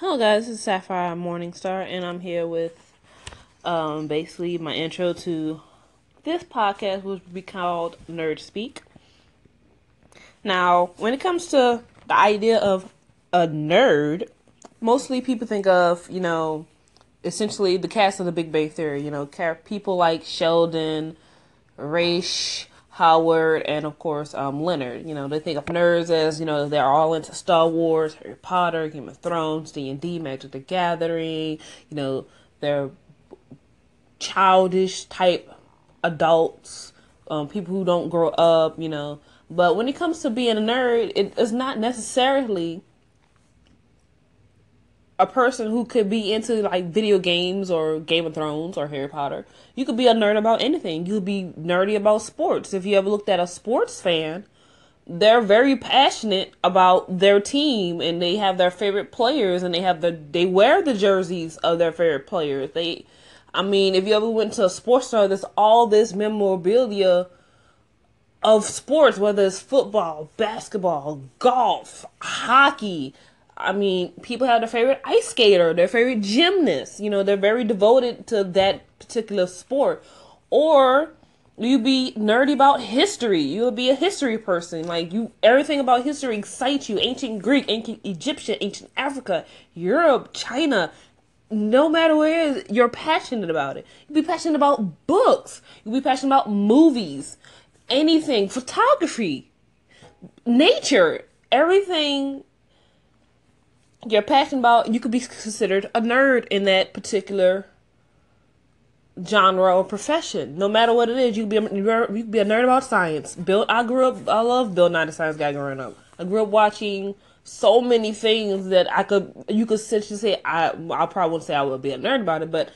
Hello, guys. This is Sapphire Morningstar, and I'm here with um, basically my intro to this podcast, which would be called Nerd Speak. Now, when it comes to the idea of a nerd, mostly people think of, you know, essentially the cast of the Big Bang Theory, you know, people like Sheldon, Raj, Howard, and of course um, Leonard. You know, they think of nerds as you know they're all into Star Wars, Harry Potter, Game of Thrones, D and D, Magic the Gathering. You know, they're childish type adults, um, people who don't grow up. You know, but when it comes to being a nerd, it is not necessarily a person who could be into like video games or Game of Thrones or Harry Potter. You could be a nerd about anything. You could be nerdy about sports. If you ever looked at a sports fan, they're very passionate about their team and they have their favorite players and they have the they wear the jerseys of their favorite players. They I mean, if you ever went to a sports store, there's all this memorabilia of sports, whether it's football, basketball, golf, hockey, I mean, people have their favorite ice skater, their favorite gymnast. You know, they're very devoted to that particular sport. Or you be nerdy about history. You'll be a history person. Like you, everything about history excites you. Ancient Greek, ancient Egyptian, ancient Africa, Europe, China. No matter where it is, you're passionate about it. You'd be passionate about books. You'd be passionate about movies, anything, photography, nature, everything you're passionate about, you could be considered a nerd in that particular genre or profession. No matter what it is, you could be a, you be a nerd about science. Bill, I grew up. I love Bill Nye the Science Guy growing up. I grew up watching so many things that I could you could essentially say I I probably wouldn't say I would be a nerd about it, but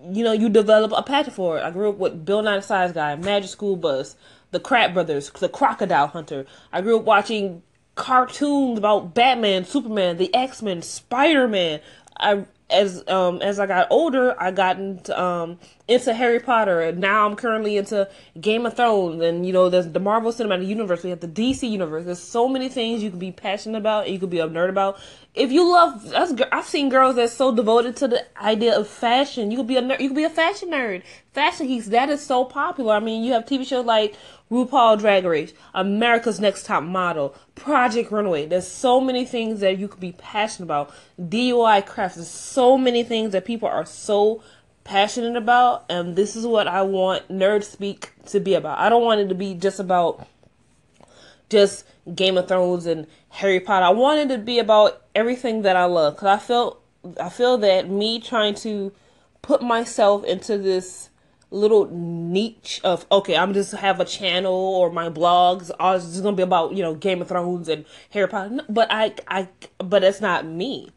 you know you develop a passion for it. I grew up with Bill Nye the Science Guy, Magic School Bus, the Kratt Brothers, the Crocodile Hunter. I grew up watching cartoons about Batman, Superman, the X Men, Spider Man. I as um as I got older, I got into um into Harry Potter, and now I'm currently into Game of Thrones, and you know there's the Marvel Cinematic Universe, we have the DC Universe. There's so many things you can be passionate about, you could be a nerd about. If you love, I've seen girls that's so devoted to the idea of fashion. You could be a nerd, you could be a fashion nerd, fashion geeks. That is so popular. I mean, you have TV shows like RuPaul Drag Race, America's Next Top Model, Project Runway. There's so many things that you could be passionate about. DIY crafts. There's so many things that people are so passionate about, and this is what I want Nerd Speak to be about. I don't want it to be just about just Game of Thrones and Harry Potter. I want it to be about everything that I love because I felt I feel that me trying to put myself into this little niche of okay, I'm just have a channel or my blogs are just gonna be about you know Game of Thrones and Harry Potter. But I I but it's not me.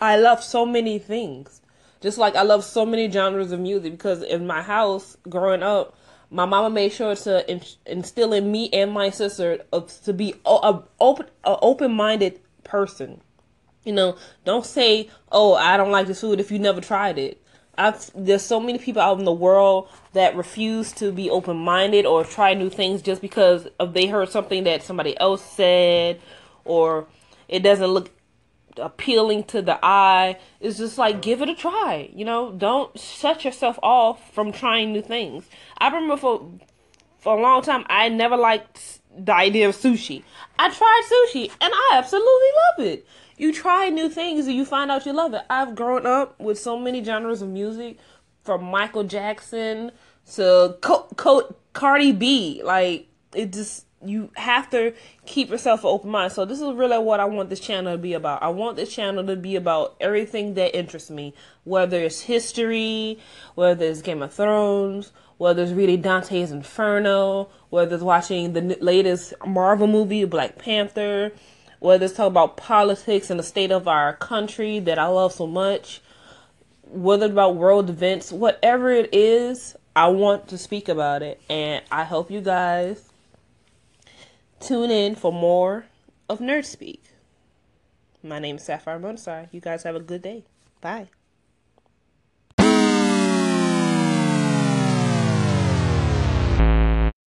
I love so many things. Just like I love so many genres of music because in my house growing up, my mama made sure to instill in me and my sister to be a open a open minded person. You know, don't say, "Oh, I don't like this food" if you never tried it. I've, there's so many people out in the world that refuse to be open minded or try new things just because of they heard something that somebody else said or it doesn't look appealing to the eye. It's just like give it a try. You know, don't shut yourself off from trying new things. I remember for for a long time I never liked the idea of sushi. I tried sushi and I absolutely love it you try new things and you find out you love it. I've grown up with so many genres of music, from Michael Jackson to Co- Co- Cardi B. Like it just you have to keep yourself an open mind. So this is really what I want this channel to be about. I want this channel to be about everything that interests me, whether it's history, whether it's Game of Thrones, whether it's reading Dante's Inferno, whether it's watching the latest Marvel movie, Black Panther, whether it's talk about politics and the state of our country that I love so much, whether it's about world events, whatever it is, I want to speak about it. And I hope you guys tune in for more of Nerd Speak. My name is Sapphire Monsar. You guys have a good day. Bye.